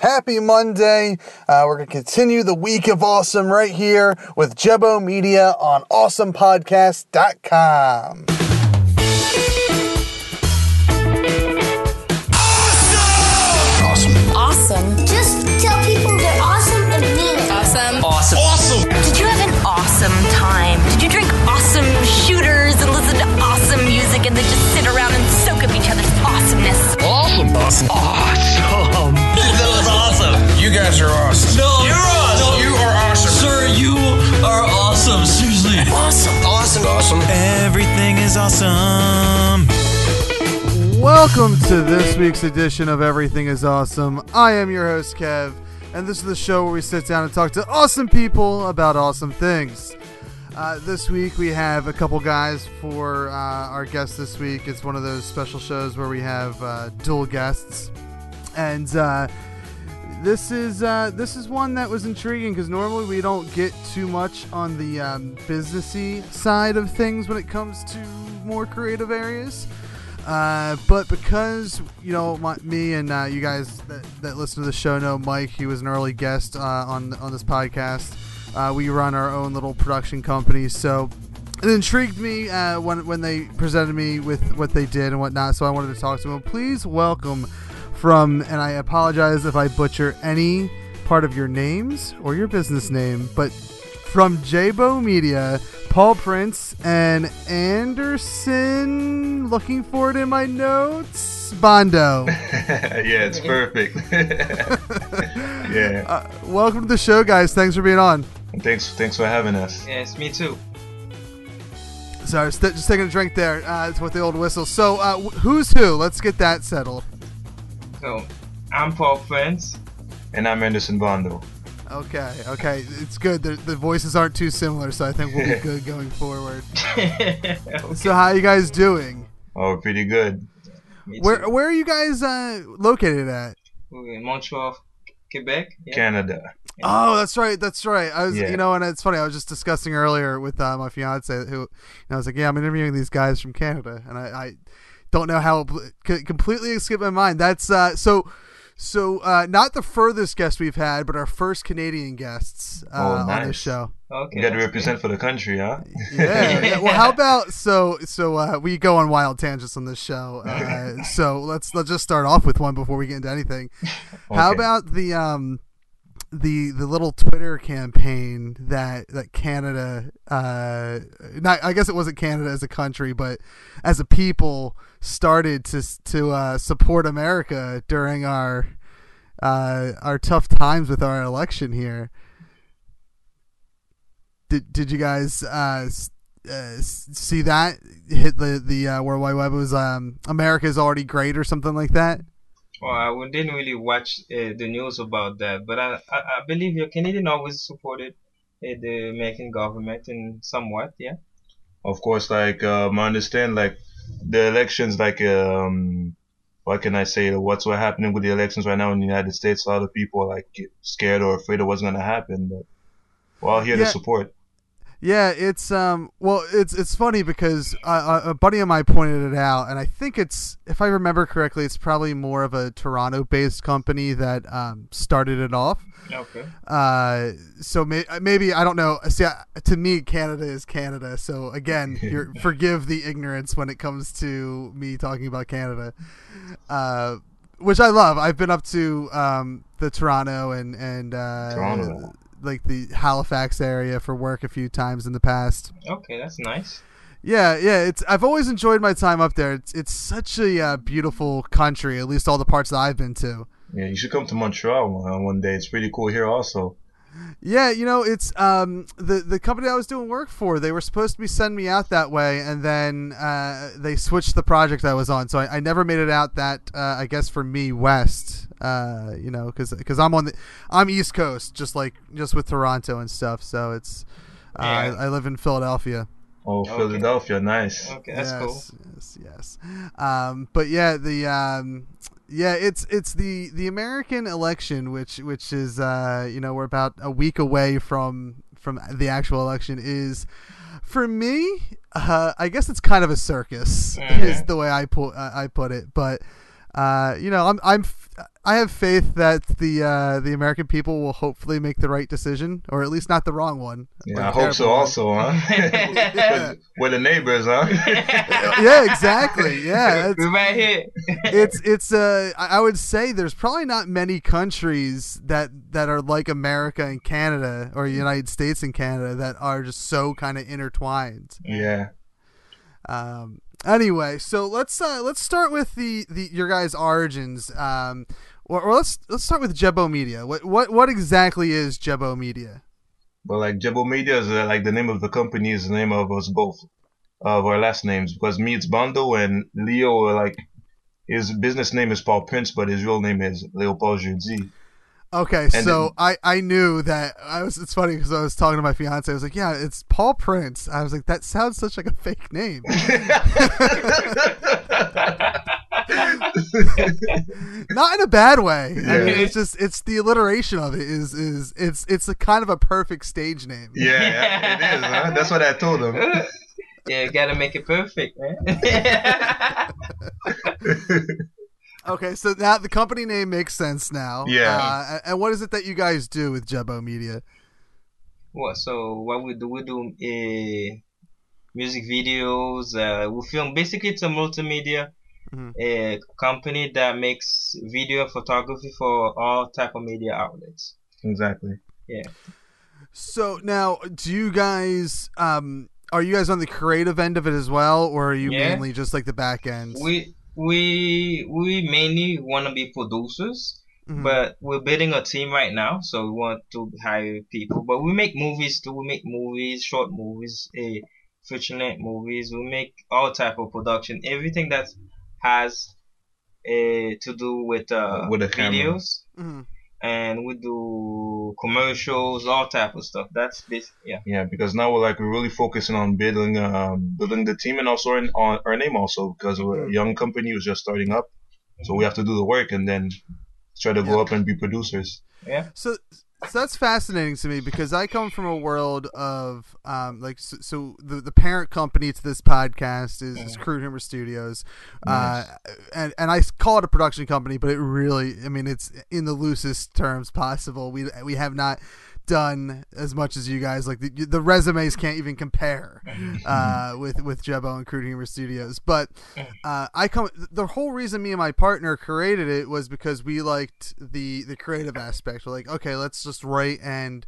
Happy Monday. Uh, we're going to continue the week of awesome right here with Jebo Media on awesomepodcast.com. Awesome. Awesome. Just tell people they're awesome and mean it. Awesome. Awesome. Awesome. Did you have an awesome time? Did you drink awesome shooters and listen to awesome music and then just sit around and soak up each other's awesomeness? Awesome. Awesome. Awesome. Guys are awesome. No, you're awesome. You are awesome. Sir, you are awesome. Seriously. Awesome. Awesome. Awesome. Everything is awesome. Welcome to this week's edition of Everything is Awesome. I am your host, Kev, and this is the show where we sit down and talk to awesome people about awesome things. Uh, this week we have a couple guys for uh, our guest this week. It's one of those special shows where we have uh, dual guests, and uh, this is uh, this is one that was intriguing because normally we don't get too much on the um, businessy side of things when it comes to more creative areas. Uh, but because you know my, me and uh, you guys that, that listen to the show know Mike, he was an early guest uh, on on this podcast. Uh, we run our own little production company, so it intrigued me uh, when when they presented me with what they did and whatnot. So I wanted to talk to him. Please welcome from, and I apologize if I butcher any part of your names or your business name, but from Jabo Media, Paul Prince and Anderson. Looking for it in my notes. Bondo. yeah, it's perfect. yeah. Uh, welcome to the show, guys. Thanks for being on. Thanks thanks for having us. Yes, me too. Sorry, st- just taking a drink there. Uh, it's with the old whistle. So, uh, wh- who's who? Let's get that settled. So, I'm Paul Prince. And I'm Anderson Bondo. Okay, okay, it's good. The, the voices aren't too similar, so I think we'll be good going forward. Okay. So, how you guys doing? Oh, pretty good. Where where are you guys uh, located at? In Montreal, Quebec. Yeah. Canada. Oh, that's right. That's right. I was, Yeah. you know, and it's funny. I was just discussing earlier with uh, my fiance, who, and I was like, "Yeah, I'm interviewing these guys from Canada," and I, I don't know how it completely escaped my mind. That's uh, so, so uh, not the furthest guest we've had, but our first Canadian guests uh, Oh, on this nice. show. Okay. You got to that's represent for the country, huh? Yeah. yeah. Well, how about so so uh, we go on wild tangents on this show. Uh, so let's let's just start off with one before we get into anything. How about the um the the little Twitter campaign that that Canada uh not I guess it wasn't Canada as a country but as a people started to to uh, support America during our uh our tough times with our election here. Did did you guys uh uh, see that hit the the uh, World Wide Web It was um America is already great or something like that? Well, I w- didn't really watch uh, the news about that, but I, I, I believe your Canadian always supported uh, the American government in somewhat, yeah. Of course, like, um, I understand, like, the elections, like, um, what can I say? What's what happening with the elections right now in the United States? A lot of people are, like, scared or afraid of what's going to happen, but we're all here Yeah. to support. Yeah, it's um well it's it's funny because uh, a buddy of mine pointed it out and I think it's if I remember correctly it's probably more of a Toronto based company that um started it off. Okay. Uh so may, maybe I don't know see I, to me Canada is Canada so again you're forgive the ignorance when it comes to me talking about Canada. Uh which I love. I've been up to um the Toronto and and uh Toronto. Like the Halifax area for work a few times in the past. Okay, that's nice. Yeah, yeah, it's I've always enjoyed my time up there. It's it's such a uh, beautiful country, at least all the parts that I've been to. Yeah, you should come to Montreal one, one day. It's pretty cool here also. Yeah, you know, it's um the the company I was doing work for. They were supposed to be sending me out that way, and then uh, they switched the project I was on, so I, I never made it out that uh, I guess for me west. Uh, you know, because I'm on the I'm East Coast, just like just with Toronto and stuff. So it's uh, Yeah. I, I live in Philadelphia. Oh, Okay. Philadelphia, nice. Okay, that's yes, cool. Yes, yes. Um, but yeah, the um, yeah, it's it's the the American election, which which is uh, you know we're about a week away from from the actual election is. For me, uh, I guess it's kind of a circus, is the way I put I put it. But uh, you know, I'm I'm f- I have faith that the uh, the American people will hopefully make the right decision, or at least not the wrong one. Yeah, the I hope so. one. Also, huh? We're the neighbors, huh? yeah, exactly. Yeah, it's, We're right here. it's it's uh I I would say there's probably not many countries that that are like America and Canada or United States and Canada that are just so kind of intertwined. yeah. Um anyway, so let's uh let's start with the the your guys' origins. Um or, or let's let's start with Jebo Media. What what what exactly is Jebo Media? Well, like Jebo Media is uh, like the name of the company is the name of us both, of our last names. Because me it's Bondo and Leo like his business name is Paul Prince, but his real name is Leopold Jeudi. Okay, And so I I knew that I was. It's funny because I was talking to my fiance. I was like, "Yeah, it's Paul Prince." I was like, "That sounds such like a fake name." Not in a bad way. I mean, it's just it's the alliteration of it is is it's it's a kind of a perfect stage name. yeah, it is. Huh? That's what I told him. yeah, you gotta make it perfect, man. Okay, so now the company name makes sense now. Yeah. Uh, and what is it that you guys do with Jebo Media? what? So what we do? We do uh, music videos. Uh, we film. Basically, it's a multimedia Mhm. uh, company that makes video photography for all type of media outlets. Exactly. Yeah. So now, do you guys um are you guys on the creative end of it as well, or are you Yeah. mainly just like the back end? We we we mainly want to be producers. Mhm. But we're building a team right now, so we want to hire people. But we make movies too. We make movies, short movies, uh, feature length movies. We make all type of production, everything that has uh, to do with uh, With a camera. videos, Mhm. And we do commercials, all type of stuff. That's basic. Yeah. Yeah, because now we're like we're really focusing on building um building the team and also in, on our name also because we're a young company who's just starting up, so we have to do the work and then try to go up and be producers. Yeah. So, so that's fascinating to me because I come from a world of um, like so, so the the parent company to this podcast is, is Crude Humor Studios, uh, and and I call it a production company, but it really I mean it's in the loosest terms possible. We we have not done as much as you guys like the, the resumes can't even compare uh, with with Jebo and Crude Humor Studios. But uh, I come the whole reason me and my partner created it was because we liked the the creative aspect. We're like, okay, let's just write and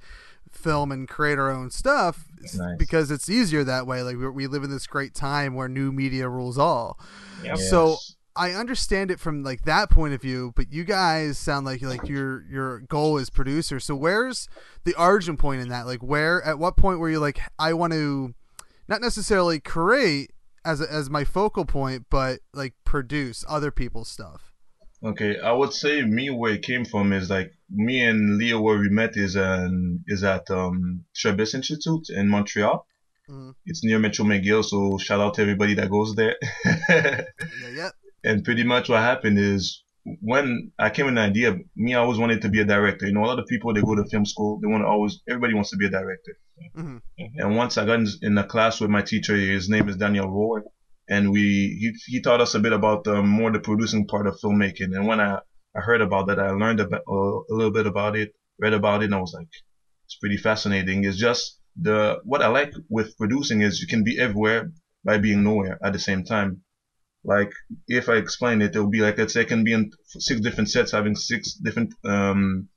film and create our own stuff Nice. because it's easier that way. Like we, we live in this great time where new media rules all. Yep. So. I understand it from like that point of view, but you guys sound like like your your goal is producer. So where's the origin point in that? Like where at what point were you like I want to not necessarily create as a, as my focal point, but like produce other people's stuff. Okay, I would say me where it came from is like me and Leo where we met is um is at um Trebas Institute in Montreal. Mhm. It's near Metro McGill, so shout out to everybody that goes there. Yeah, yeah. And pretty much what happened is when I came with an idea, me I always wanted to be a director. You know, a lot of people they go to film school, they want to always everybody wants to be a director. Mhm. And once I got in, in a class with my teacher, his name is Daniel Roy, and we he, he taught us a bit about um, more the producing part of filmmaking. And when I, I heard about that, I learned a little bit about it, read about it, and I was like, it's pretty fascinating. It's just the what I like with producing is you can be everywhere by being nowhere at the same time. Like if I explain it, it'll be like let's say I can be in six different sets, having six different um,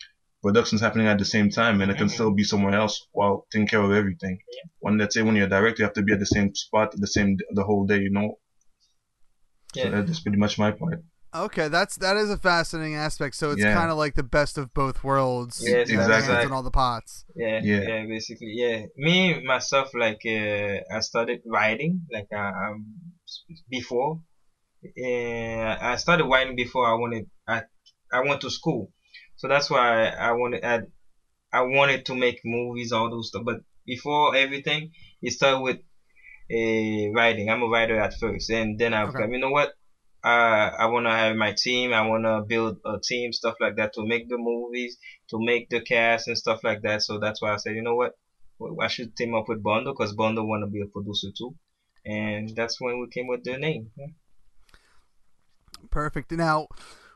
productions happening at the same time, and it can still be somewhere else while taking care of everything. When let's say when you're a director, you have to be at the same spot the same the whole day, you know. Yeah. So Yeah. that's pretty much my part. Okay, that's that is a fascinating aspect. So it's Yeah. kind of like the best of both worlds. Yes, You have your exactly. hands in all the pots. Yeah, Yeah. yeah, basically, yeah. Me myself, like, uh, I started writing, like, uh, um, before. Uh, I started writing before I wanted. I I went to school, so that's why I wanted. I, I wanted to make movies, all those stuff. But before everything, it started with uh, writing. I'm a writer at first, and then I've Okay. got, you know what? Uh, I want to have my team. I want to build a team, stuff like that, to make the movies, to make the cast and stuff like that. So that's why I said, you know what? I should team up with Bondo because Bondo want to be a producer too, and that's when we came with the name. Yeah. Perfect. Now,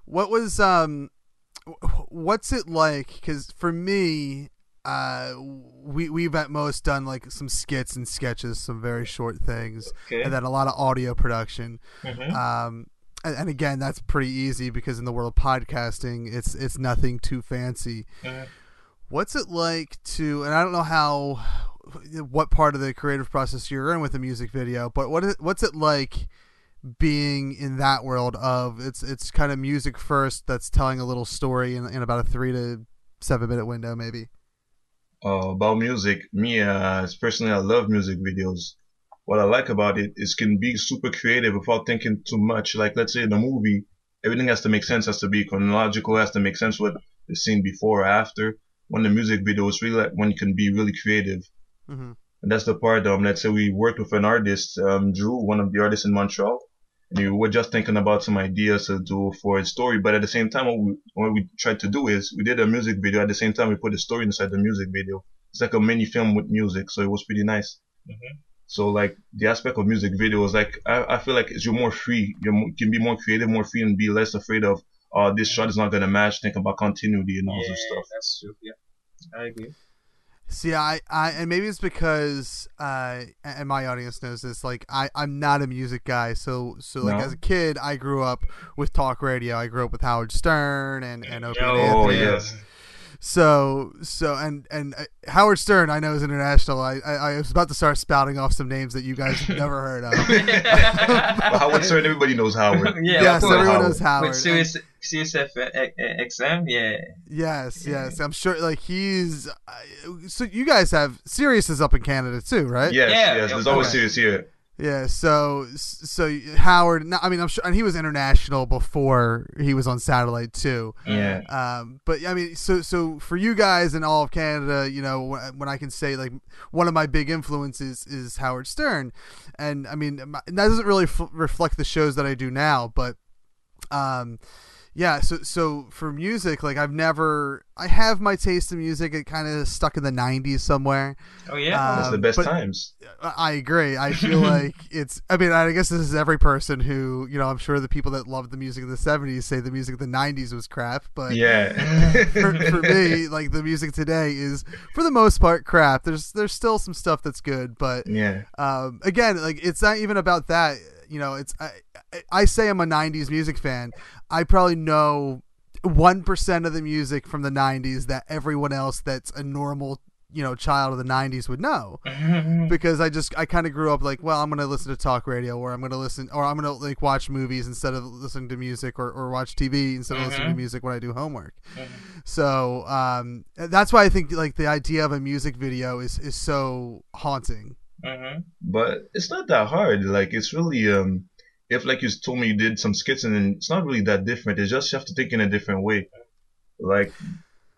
what was um, what's it like? Because for me, uh, we we've at most done like some skits and sketches, some very short things, Okay. and then a lot of audio production. Mhm. Um, and, and again, that's pretty easy because in the world of podcasting, it's it's nothing too fancy. Mhm. What's it like to? And I don't know how, what part of the creative process you're in with a music video, but what is, what's it like being in that world of it's it's kind of music first that's telling a little story in, in about a three to seven minute window, maybe. uh, about music, me uh, personally, I love music videos. What I like about it is can be super creative without thinking too much. Like let's say in a movie, everything has to make sense, has to be chronological, has to make sense with the scene before or after. When the music video is really like when you can be really creative. Mhm. And that's the part um let's say we worked with an artist, um Drew, one of the artists in Montreal. And we were just thinking about some ideas to do for a story, but at the same time, what we, what we tried to do is we did a music video. At the same time, we put a story inside the music video. It's like a mini film with music, so it was pretty nice. Mhm. So like the aspect of music video is like I, I feel like you're more free. You are can be more creative, more free, and be less afraid of uh this shot is not gonna match. Think about continuity and all yeah, this stuff. that's true. Yeah, I agree. See, I, I, and maybe it's because, uh, and my audience knows this. Like, I, I'm not a music guy, so, so like No? as a kid, I grew up with talk radio. I grew up with Howard Stern and and Opie and Oh, Anthony. yes. So, so, and and uh, Howard Stern, I know is international. I, I, I was about to start spouting off some names that you guys have never heard of. But Howard Stern, everybody knows Howard. yeah, yes, everyone Howard. knows Howard. With Sirius, Sirius XM, yeah. Yes, yes, I'm sure. Like he's. Uh, so you guys have Sirius is up in Canada too, right? Yes, Yeah, yes. of There's always course. serious here. Yeah, so so Howard, no, I mean, I'm sure, and he was international before he was on satellite too. Yeah. Um, but I mean, so so for you guys in all of Canada, you know, when, when I can say like one of my big influences is Howard Stern, and I mean my- that doesn't really f- reflect the shows that I do now, but um, yeah. So so for music, like I've never, I have my taste in music. It kind of stuck in the '90s somewhere. Oh yeah. Uh, That's the best times. I I agree. I feel like it's. I mean, I guess this is every person who you know. I'm sure the people that loved the music of the '70s say the music of the '90s was crap, but Yeah. for, for me, like the music today is for the most part crap. There's there's still some stuff that's good, but yeah. um, again, like it's not even about that. You know, it's I, I- say I'm a '90s music fan. I probably know one percent of the music from the '90s that everyone else that's a normal you know child of the '90s would know because I just I kind of grew up like well I'm gonna listen to talk radio or I'm gonna listen or I'm gonna like watch movies instead of listening to music or, or watch TV instead of listening to music when I do homework. So um, that's why I think like the idea of a music video is is so haunting. Mhm. but it's not that hard. Like it's really um, if like you told me you did some skits and it's not really that different. It's just you have to think in a different way. Like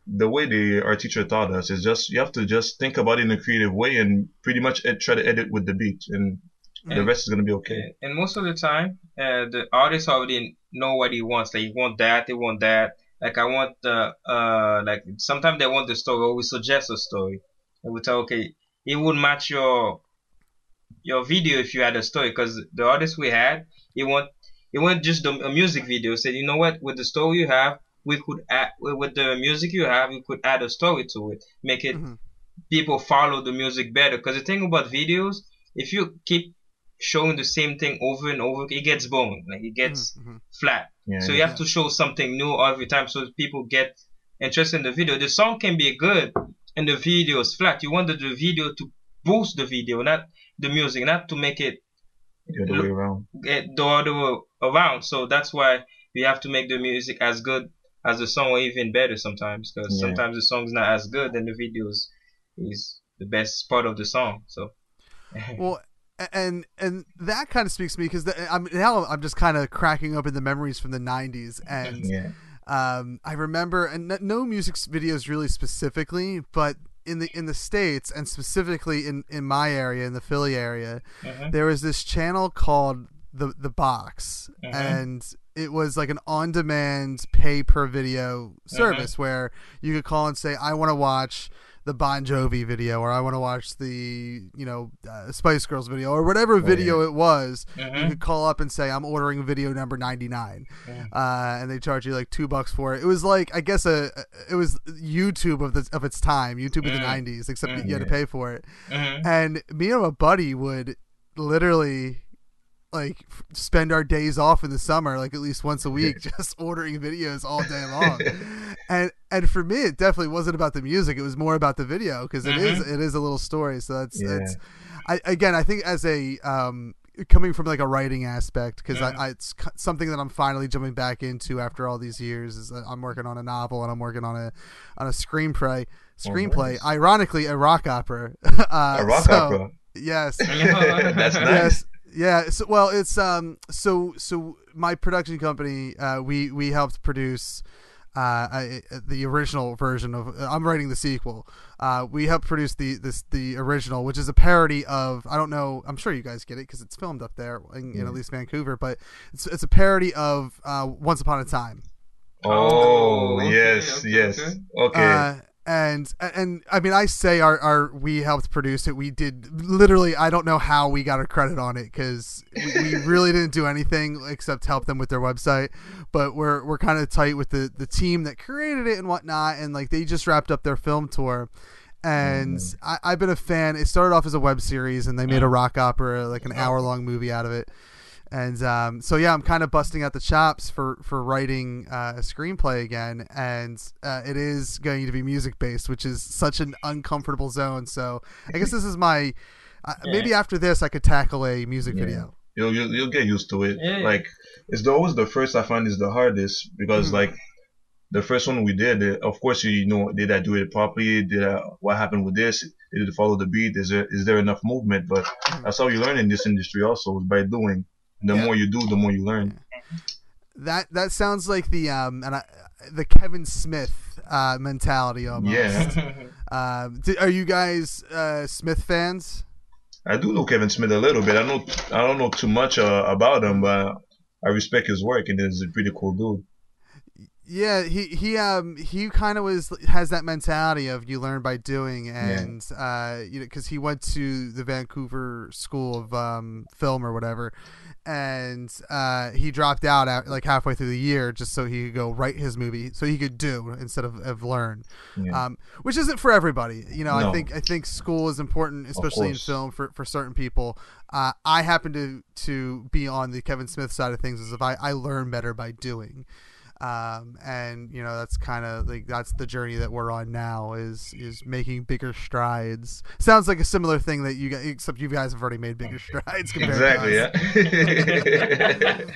the way the our teacher taught us is just you have to just think about it in a creative way and pretty much ed- try to edit with the beat, and the rest is gonna be okay. And most of the time, uh, the artist already know what he wants. Like, he want that, they want that. Like, I want the, uh, like, sometimes they want the story, or we suggest a story. And we tell, okay, it would match your, your video if you had a story. Because the artist we had, he want, he want just the, a music video. Said, you know what, with the story you have, we could add, with the music you have, you could add a story to it. Make it, Mhm. people follow the music better. Because the thing about videos, if you keep showing the same thing over and over, it gets boring. Like it gets Mhm. flat. Yeah. So you have to show something new every time, so people get interested in the video. The song can be good, and the video is flat. You want the, the video to boost the video, not the music, not to make it the other way around. get the other way around. So that's why we have to make the music as good as the song, or even better sometimes. Because Yeah. sometimes the song's not as good, and the videos is, is the best part of the song. So. Well, and and that kind of speaks to me because I'm now I'm just kind of cracking open the memories from the '90s, and Yeah. um, I remember and no music videos really specifically, but in the in the states and specifically in in my area in the Philly area, Mhm. there was this channel called the the Box, Mhm. and it was like an on-demand pay per video service where you could call and say I want to watch the Bon Jovi video or I want to watch the you know uh, Spice Girls video or whatever video it was. You Mhm. could call up and say I'm ordering video number 99, uh, and they charge you like two bucks for it. It was like I guess a it was YouTube of the of its time, YouTube of the Mm. 90s, except that Mm. you had to pay for it. Mhm. And me and my buddy would literally like f- spend our days off in the summer like at least once a week just ordering videos all day long and and for me it definitely wasn't about the music it was more about the video because it is it is a little story so that's Yeah. that's I, again i think as a um coming from like a writing aspect because I, I it's something that i'm finally jumping back into after all these years is i'm working on a novel and i'm working on a on a screenplay screenplay nice. ironically a rock opera uh, A rock so- opera. yes That's nice. yes yeah so, well it's um so so my production company uh we we helped produce uh I, the original version of i'm writing the sequel uh we helped produce the this the original which is a parody of i don't know i'm sure you guys get it because it's filmed up there in, in at least vancouver but it's it's a parody of uh once upon a time Oh, Oh, okay, yes, okay, yes. okay. Okay. And and I mean, I say our, our we helped produce it. We did literally. I don't know how we got a credit on it because we, we really didn't do anything except help them with their website. But we're we're kind of tight with the the team that created it and whatnot. And like they just wrapped up their film tour. And mm. I, I've been a fan. It started off as a web series, and they made a rock opera, like an hour long movie out of it. And um, so yeah, I'm kind of busting out the chops for for writing uh, a screenplay again, and uh, it is going to be music based, which is such an uncomfortable zone. So I guess this is my uh, maybe after this I could tackle a music Yeah. video. you'll, you'll you'll get used to it. Yeah. Like it's the, always the first I find is the hardest because Mhm. like the first one we did, uh, of course you know did I do it properly? Did I, what happened with this? Did it follow the beat? Is there is there enough movement? But that's how you learn in this industry also is by doing. The Yeah. more you do, the more you learn. That that sounds like the um and I, the Kevin Smith uh, mentality almost. Yeah. Um, di- are you guys uh, Smith fans? I do know Kevin Smith a little bit. I know I don't know too much uh, about him, but I respect his work and he's a pretty cool dude. Yeah, he he um he kind of was has that mentality of you learn by doing, and uh you know because he went to the Vancouver School of um film or whatever, and uh he dropped out at, like halfway through the year just so he could go write his movie so he could do instead of, of learn, Yeah. um which isn't for everybody. You know, I think I think school is important, especially in film for for certain people. Uh, I happen to to be on the Kevin Smith side of things, as if I I learn better by doing um, and you know that's kind of like that's the journey that we're on now is is making bigger strides. Sounds like a similar thing that you guys, except you guys have already made bigger strides. compared to Exactly. us.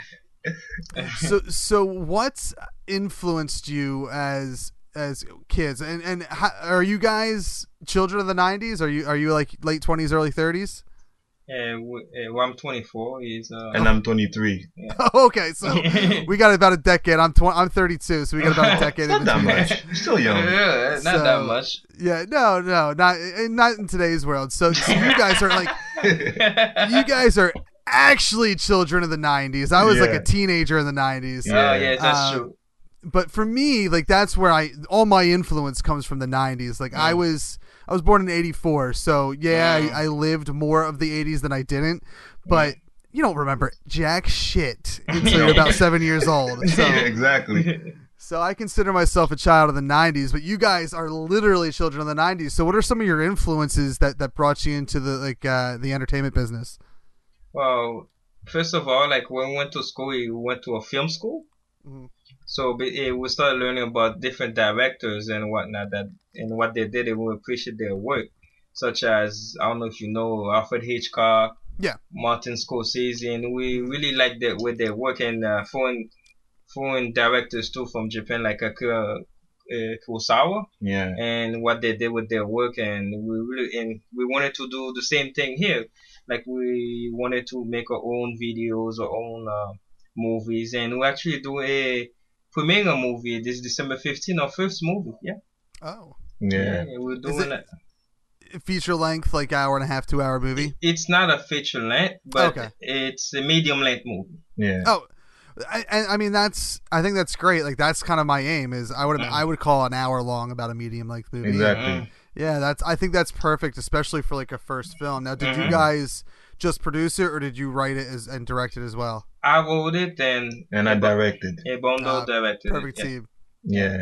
Yeah. So so what's influenced you as as kids and and how, are you guys children of the 90s are you are you like late 20s early 30s Yeah, w- uh, well, I'm 24. He's uh, and I'm 23. okay so we got about a decade i'm 20 i'm 32 so we got about a decade in Not that between much. Still young. yeah, not So- that much. Yeah, no, no, not not in today's world. So, so you guys are like, you guys are actually children of the '90s. I was like a teenager in the '90s. Yeah. Oh yeah, that's Uh, true. But for me, like that's where I all my influence comes from the '90s. Like I was I was born in '84, so yeah. I, I lived more of the '80s than I didn't. But you don't remember jack shit until you're about seven years old. So. exactly. So I consider myself a child of the '90s, but you guys are literally children of the '90s. So what are some of your influences that that brought you into the like uh, the entertainment business? Well, first of all, like when we went to school, we went to a film school. Mhm. So be- eh, we started learning about different directors and whatnot that and what they did, and we appreciate their work, such as I don't know if you know Alfred Hitchcock, Yeah. Martin Scorsese, and we really like that with their work and uh, foreign foreign directors too from Japan, like Akira uh, Kurosawa Yeah. and what they did with their work and we really and we wanted to do the same thing here like we wanted to make our own videos our own uh, movies and we actually do a premiering a movie this December 15 our first movie yeah Oh, Yeah. we're doing it- it feature length, like hour and a half, two hour movie. it's not a feature length but Okay. it's a medium length movie Yeah. Oh, I, I I mean that's I think that's great. Like that's kind of my aim is I would I would call an hour long about a medium length movie. Exactly. Mm. Yeah, that's. I think that's perfect, especially for like a first film. Now, did you Mhm. guys just produce it, or did you write it as and direct it as well? I wrote it and And I directed. Ebondo Ah, directed Perfect it. yeah. team. Yeah.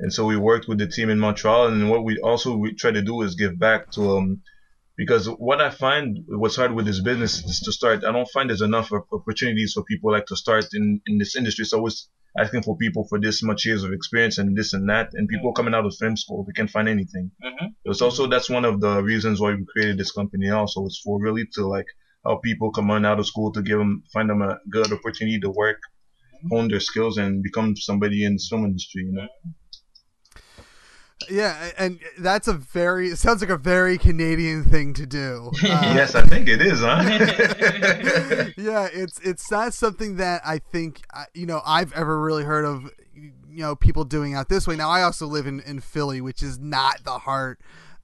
And so we worked with the team in Montreal, and what we also we try to do is give back to um, because what I find what's hard with this business is to start. I don't find there's enough opportunities for people like to start in in this industry. So it's asking for people for this much years of experience and this and that, and people mm-hmm. coming out of film school they can't find anything. Mhm. It's also that's one of the reasons why we created this company. Also, it's for really to like help people come on out of school to give them find them a good opportunity to work, mm-hmm. hone their skills, and become somebody in the film industry. You know. Mm-hmm. Yeah, and that's a very. It sounds like a very Canadian thing to do. Uh, yes, I think it is, huh? yeah, it's it's not something that I think uh, you know I've ever really heard of. You know, people doing out this way. Now, I also live in, in Philly, which is not the heart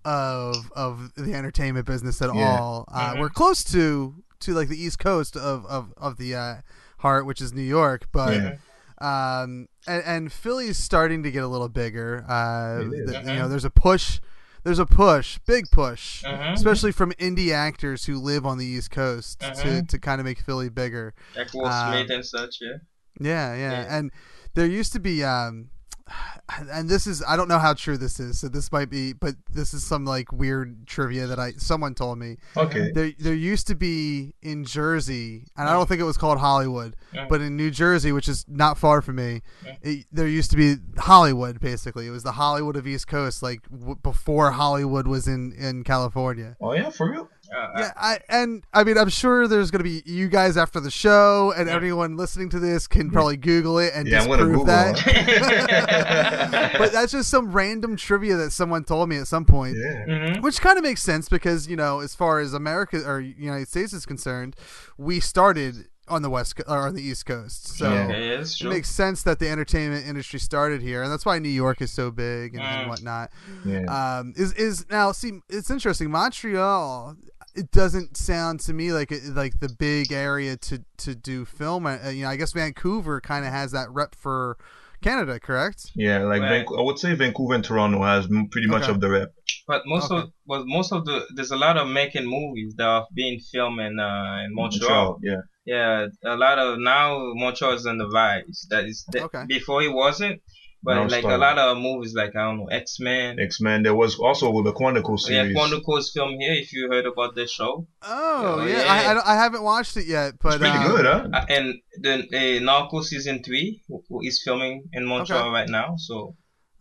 of of the entertainment business at Yeah. all. Uh, We're close to to like the East Coast of of of the uh, heart, which is New York, but. Yeah. Um, and, and Philly's starting to get a little bigger. Uh, It is. th- you know, there's a push, there's a push, big push, Mhm. especially from indie actors who live on the East Coast to, Mhm. to kind of make Philly bigger. Like Will Um, Smith and such, yeah. Yeah, yeah, Yeah. and there used to be, um, and this is I don't know how true this is, so this might be, but this is some like weird trivia that I someone told me. Okay. There, there used to be in Jersey, and I don't think it was called Hollywood, Yeah. but in New Jersey, which is not far from me, it, there used to be Hollywood. Basically, it was the Hollywood of East Coast, like w- before Hollywood was in in California. Oh yeah, for real. Uh, Yeah, I and I mean, I'm sure there's gonna be you guys after the show, and everyone listening to this can probably Google it and Yeah, I'm disprove Google. that. but that's just some random trivia that someone told me at some point. yeah. mhm. Which kind of makes sense because you know, as far as America or United States is concerned, we started on the west or on the East Coast, so Yeah. Yeah, yeah, it makes sense that the entertainment industry started here, and that's why New York is so big and, and whatnot. Yeah. Um, is is now see, it's interesting. Montreal, it doesn't sound to me like it, like the big area to to do film. Uh, you know, I guess Vancouver kind of has that rep for Canada, correct? Yeah, like Right. Vanco- I would say Vancouver and Toronto has pretty much Okay. of the rep. But most Okay. of but most of the there's a lot of making movies that are being filmed in uh, in Montreal. yeah. Yeah, a lot of now Montreal is on the rise. That is the, Okay. before it wasn't, but Now it's like a lot of movies like I don't know X Men. X Men. There was also the Quantico series. Yeah, series. Quantico's film here. If you heard about this show, Oh Oh, yeah, yeah. I, I, I haven't watched it yet, but it's pretty um, good, huh? uh, and then uh, Narco season three who- who is filming in Montreal right now. So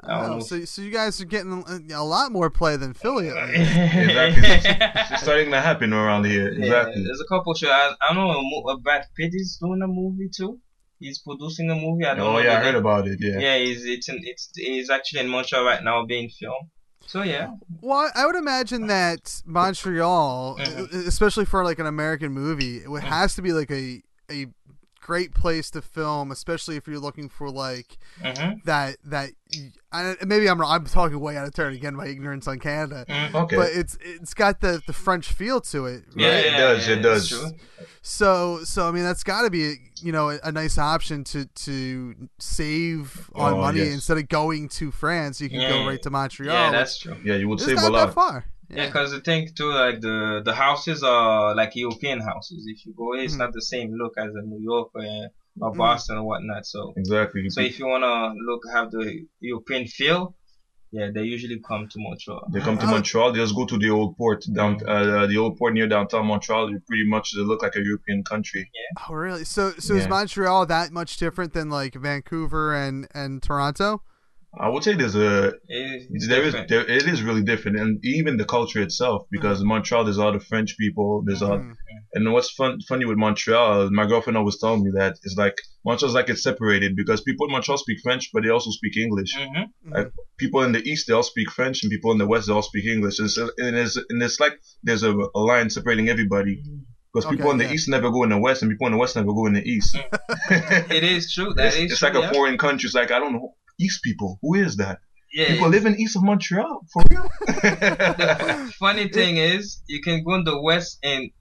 Oh, so so you guys are getting a a lot more play than Philly. Exactly. It's starting to happen around here. Yeah, Exactly. there's a couple shows. I, I know a mo- uh, Brad Pitt is doing a movie too. He's producing a movie. I don't Oh know. yeah, I heard name. about it. Yeah. Yeah, he's it's in, it's it's actually in Montreal right now being filmed. So yeah, Well, I would imagine that Montreal, Mhm. especially for like an American movie, it Mm-hmm. has to be like a a great place to film, especially if you're looking for like hmm that that. I, maybe I'm. I'm talking way out of turn again. My ignorance on Canada, Okay. but it's it's got the the French feel to it. Right? yeah, it does, yeah, it does. So so I mean that's got to be you know a, a nice option to to save on Oh, money yes. instead of going to France. You can go right to Montreal. Yeah, that's true. yeah, you would is save a lot. that far. Yeah, because the thing too, like the the houses are like European houses. If you go, it's Mhm. not the same look as a New York or, or Mhm. Boston or whatnot. So Exactly. so if you wanna look have the European feel, yeah, they usually come to Montreal. They come to. Montreal. They just go to the old port down, uh, the old port near downtown Montreal. It pretty much they look like a European country. Oh, really? So, so is Montreal that much different than like Vancouver and and Toronto? I would say there's a it's there is different. there, it is really different, and even the culture itself. Because in Montreal, there's all the French people. There's all, Mm. and what's fun funny with Montreal, my girlfriend always telling me that it's like Montreal's like it's separated because people in Montreal speak French, but they also speak English. Mhm. Like people in the east, they all speak French, and people in the west, they all speak English. And, so, and, it's, and it's like there's a, a line separating everybody. Because people Okay, in the yeah. east never go in the west, and people in the west never go in the east. It is true. That it's, is it's true, like a yeah. foreign country. It's like I don't know east people. Who is that? Yeah, People living east of Montreal for real. the funny thing is, you can go in the West and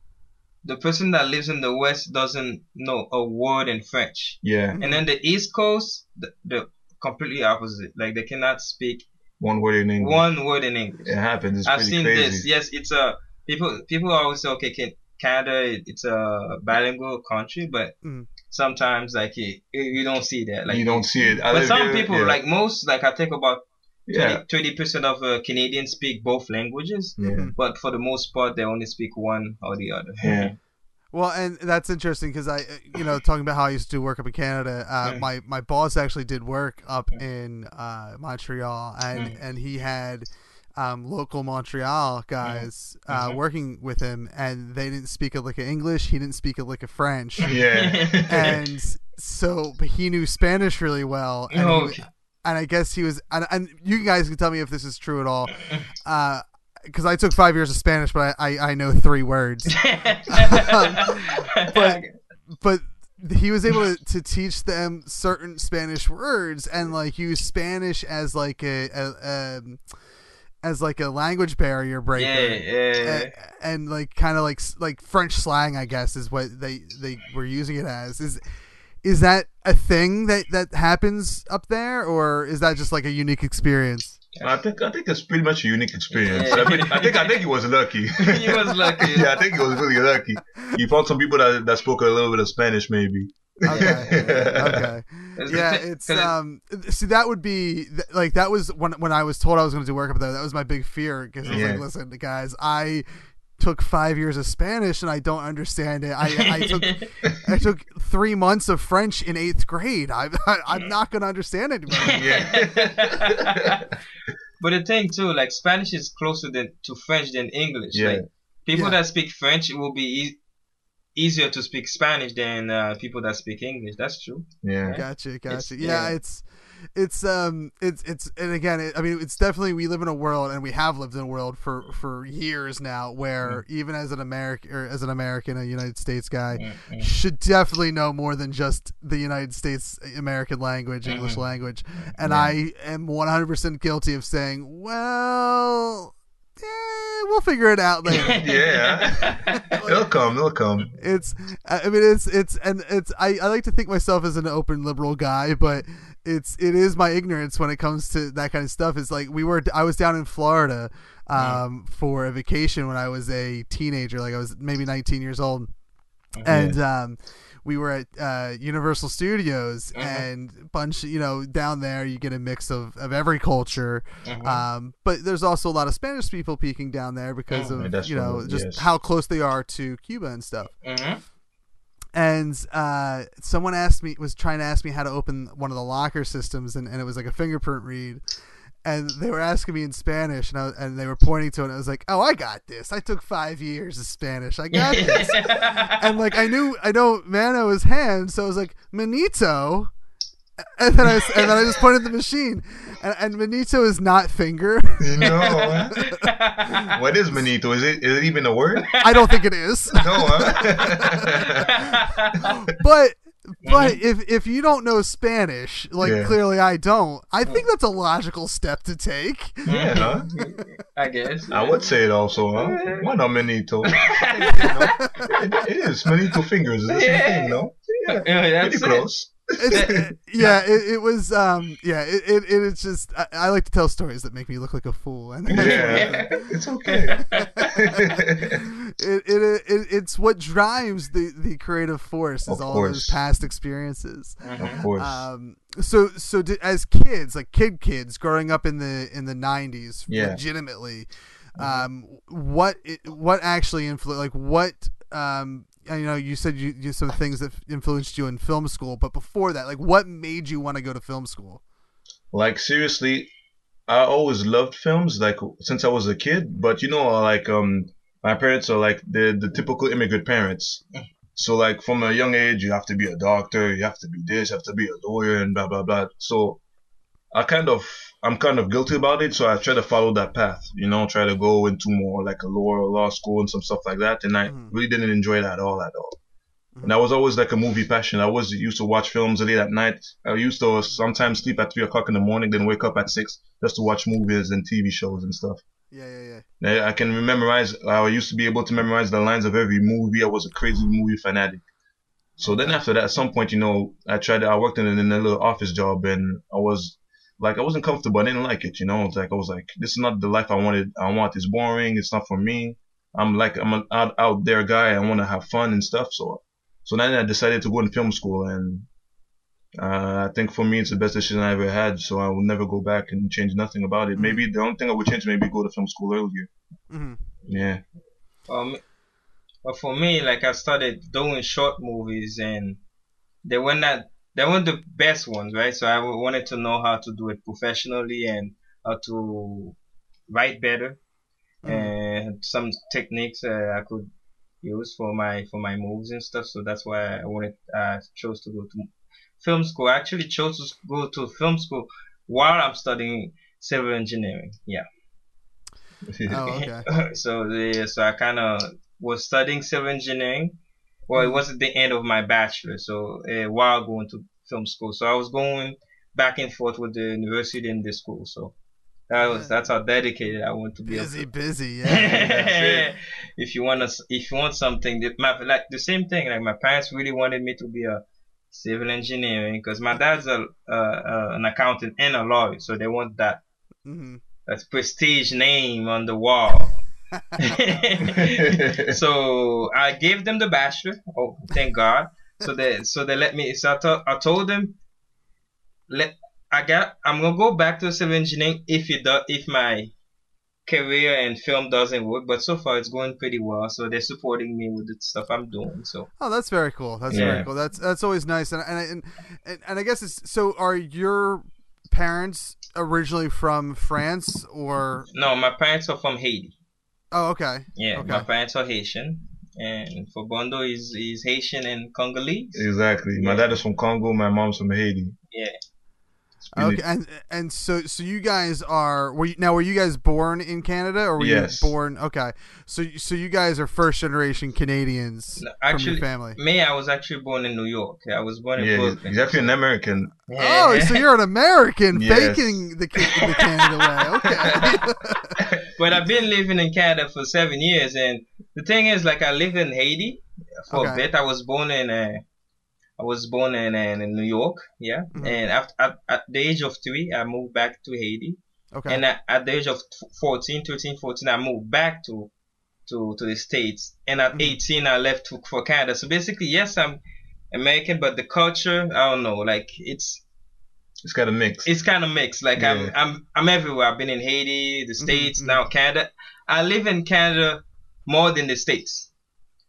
the person that lives in the West doesn't know a word in French. yeah, And then the East Coast, the, the completely opposite. Like they cannot speak one word in English. one word in English. It happens. It's I've pretty seen crazy. this. Yes, it's a people. People always say, okay, can, Canada, it- it's a bilingual country, but Mm. Sometimes like it, it- you don't see that. Like you don't see it. I But some here, people, yeah. like most, like I think about yeah, 20 percent of uh, Canadians speak both languages, yeah, but for the most part, they only speak one or the other. yeah. Well, and that's interesting because I, uh, you know, talking about how I used to do work up in Canada. Uh, my my boss actually did work up in uh, Montreal, and Mm. and he had um, local Montreal guys uh, Mhm. working with him, and they didn't speak a lick of English. He didn't speak a lick of French, Yeah. and so but he knew Spanish really well. And, he- Okay. and I guess he was, and, and you guys can tell me if this is true at all. Because I took five years of Spanish, but I, I, I know three words. but but he was able to, to teach them certain Spanish words and like use Spanish as like a, a um, as like a language barrier breaker. yeah, yeah. A- and like kind of like like French slang, I guess, is what they they were using it as. Is is that a thing that that happens up there, or is that just like a unique experience? I think I think it's pretty much a unique experience. Yeah. I, think, I think I think he was lucky. He was lucky. yeah, I think he was really lucky. He found some people that that spoke a little bit of Spanish, maybe. Okay. okay. It's Yeah, thi- it's 'cause it- um. See, that would be like that was when when I was told I was going to do work up there. That was my big fear because I was Yeah. like, listen, guys, I took five years of Spanish and I don't understand it. I, I took I took three months of French in eighth grade. I, I I'm not going to understand it. yeah. But the thing too, like Spanish is closer than to French than English. Yeah. Like people Yeah. that speak French will be easier to speak Spanish than uh, people that speak English. That's true. yeah. Gotcha, gotcha. It's- yeah, yeah. it's it's um it's it's and again, it, I mean, it's definitely we live in a world and we have lived in a world for for years now where even as an American or as an American, a United States guy, Mm-hmm. should definitely know more than just the United States American language, English Mhm. language. And I am 100% guilty of saying, well, eh, we'll figure it out later. Yeah. It'll come. It'll come. it's i mean it's it's and it's I, I like to think myself as an open liberal guy but it's it is my ignorance when it comes to that kind of stuff it's like we were i was down in florida um for a vacation when i was a teenager like i was maybe 19 years old and um we were at uh, Universal Studios, Mhm. and bunch, you know, down there you get a mix of, of every culture, Mhm. um, but there's also a lot of Spanish people peeking down there because Mhm. of you know just yes. how close they are to Cuba and stuff Mhm. and uh, someone asked me was trying to ask me how to open one of the locker systems and, and it was like a fingerprint read and they were asking me in spanish and, I, and they were pointing to it and i was like oh i got this i took five years of spanish i got this and like i knew i know mano is hand so i was like manito and then I, s- and then I just pointed at the machine, and, and Manito is not finger. You know. what is Manito? Is it is it even a word? I don't think it is. No. Huh? but but mm-hmm. if if you don't know Spanish, like Yeah. clearly I don't, I think that's a logical step to take. yeah. Mm-hmm. Huh? I guess. I would say it also, huh? Why not Manito? You know, it, it is Manito fingers. It's the same thing, no? Yeah. Yeah, that's Pretty it. close. It's, yeah, it, it was um yeah, it, it, it is just I, I like to tell stories that make me look like a fool and Yeah. It's okay. it, it, it it's what drives the the creative force is Of all those past experiences. of course. Um, so so did, as kids, like kid kids, growing up in the in the '90s, Yeah. legitimately, um, what it, what actually influenced? Like what? Um, I know you said you, you some things that influenced you in film school, but before that, like what made you want to go to film school? like seriously i always loved films like since i was a kid but you know like um my parents are like the the typical immigrant parents so like from a young age you have to be a doctor you have to be this you have to be a lawyer and blah blah blah so i kind of i'm kind of guilty about it so i try to follow that path you know try to go into more like a law law school and some stuff like that and i Mhm. really didn't enjoy that at all at all and I was always like a movie passion. I was used to watch films late at night. I used to sometimes sleep at three o'clock in the morning, then wake up at six just to watch movies and TV shows and stuff. Yeah, yeah, yeah. I I can memorize. I used to be able to memorize the lines of every movie. I was a crazy movie fanatic. So then after that, at some point, you know, I tried. I worked in, in a little office job, and I was like I wasn't comfortable. I didn't like it. You know, it's like I was like, this is not the life I wanted. I want. It's boring. It's not for me. I'm like I'm an out out there guy. I want to have fun and stuff. So so then I decided to go in film school, and uh, I think for me it's the best decision I ever had. So I will never go back and change nothing about it. Maybe the only thing I would change maybe go to film school earlier. Mhm. Yeah. Um, but for me, like I started doing short movies, and they were not they weren't the best ones, right? So I wanted to know how to do it professionally and how to write better, and some techniques uh, I could use for my for my moves and stuff. So that's why I wanted I chose to go to film school. I actually chose to go to film school while I'm studying civil engineering. Yeah. Oh, okay. so the, so I kind of was studying civil engineering. Well, it wasn't the end of my bachelor, so uh, while going to film school, so I was going back and forth with the university and the school. So that was that's how dedicated I want to be. Busy, busy. Yeah. if you want to, if you want something, my, like the same thing. Like my parents really wanted me to be a civil engineering because my dad's a uh, uh, an accountant and a lawyer, so they want that hmm that prestige name on the wall. so I gave them the bachelor. Oh, thank God. So they so they let me. So I, to, I told them, let I got. I'm gonna go back to civil engineering if it do, if my career and film doesn't work. But so far it's going pretty well. So they're supporting me with the stuff I'm doing. So Oh, that's very cool. That's very cool. That's that's always nice. And and and, and, and I guess it's so. Are your parents originally from France or? no, my parents are from Haiti. Oh, okay. Yeah, Okay. my parents are Haitian. And for Bondo is is Haitian and Congolese. Exactly. My dad is from Congo. My mom's from Haiti. Yeah. Really- Okay, and and so so you guys are were you, now were you guys born in Canada or were Yes. you born okay so so you guys are first generation Canadians No, from actually, your family Me, I was actually born in New York. I was born in Yeah, he's, Brooklyn. he's actually an American. oh so you're an American Yes. faking the Ca- the Canada way okay but I've been living in Canada for seven years, and the thing is, like, I lived in Haiti for Okay. a bit. I was born in, uh, I was born in, uh, in New York, yeah. Mhm. And after at, at the age of three, I moved back to Haiti, okay and at, at the age of t- 14, 13, 14, I moved back to to to the states, and at Mhm. 18, I left to, for Canada. So basically, yes, I'm American, but the culture, I don't know, like it's It's got a mix. it's kind of mixed. Like I'm, I'm, I'm everywhere. I've been in Haiti, the states, mhm. now Canada. I live in Canada more than the states.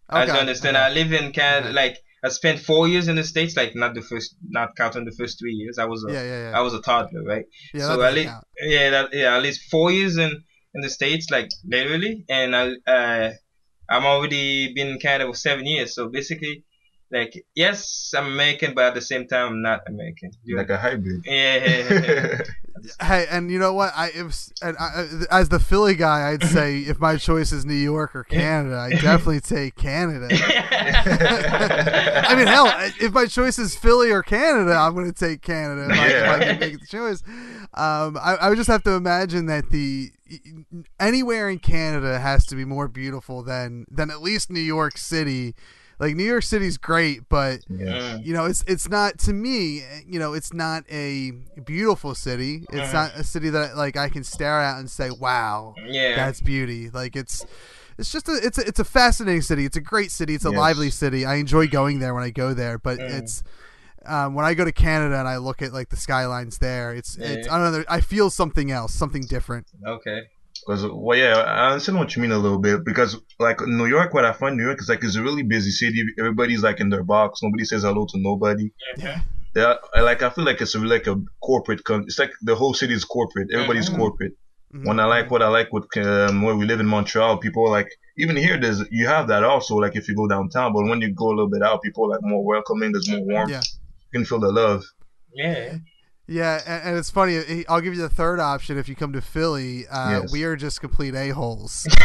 As you understand, okay. I live in Canada. Okay. Like I spent four years in the states. Like not the first, not counting the first three years. I was a, yeah yeah yeah I was a toddler, right? yeah so that at least, count. yeah, that, yeah, at least four years in in the states, like literally, and I, uh, I'm already been in Canada for seven years. So basically, like yes, I'm American, but at the same time, I'm not American. You- like a hybrid. yeah. Hey, and you know what? I if and I, as the Philly guy, I'd say if my choice is New York or Canada, I definitely take Canada. I mean, hell, if my choice is Philly or Canada, I'm going to take Canada if, I, if I can make the choice. Um, I, I would just have to imagine that the anywhere in Canada has to be more beautiful than than at least New York City. Like New York City's great, but Yeah. Mm. you know it's it's not to me you know it's not a beautiful city it's Mhm. not a city that like i can stare at and say wow yeah. that's beauty like it's it's just a it's a, it's a fascinating city it's a great city it's a Yes. lively city i enjoy going there when i go there but Mm. it's um, when I go to Canada and I look at like the skylines there, it's it's Yeah. I don't know. I feel something else, something different. Okay. Because well, yeah, I understand what you mean a little bit. Because like New York, what I find New York is like it's a really busy city. Everybody's like in their box. Nobody says hello to nobody. Yeah. Yeah, I like I feel like it's like a corporate. Con- it's like the whole city is corporate. Everybody's Mhm. corporate. Mhm. When I like what I like with um, where we live in Montreal, people are like even here. There's you have that also. Like if you go downtown, but when you go a little bit out, people are like more welcoming. There's more warmth. Yeah. You can feel the love. Yeah. Yeah, and, and it's funny. I'll give you the third option if you come to Philly. Uh, Yes. We are just complete a holes.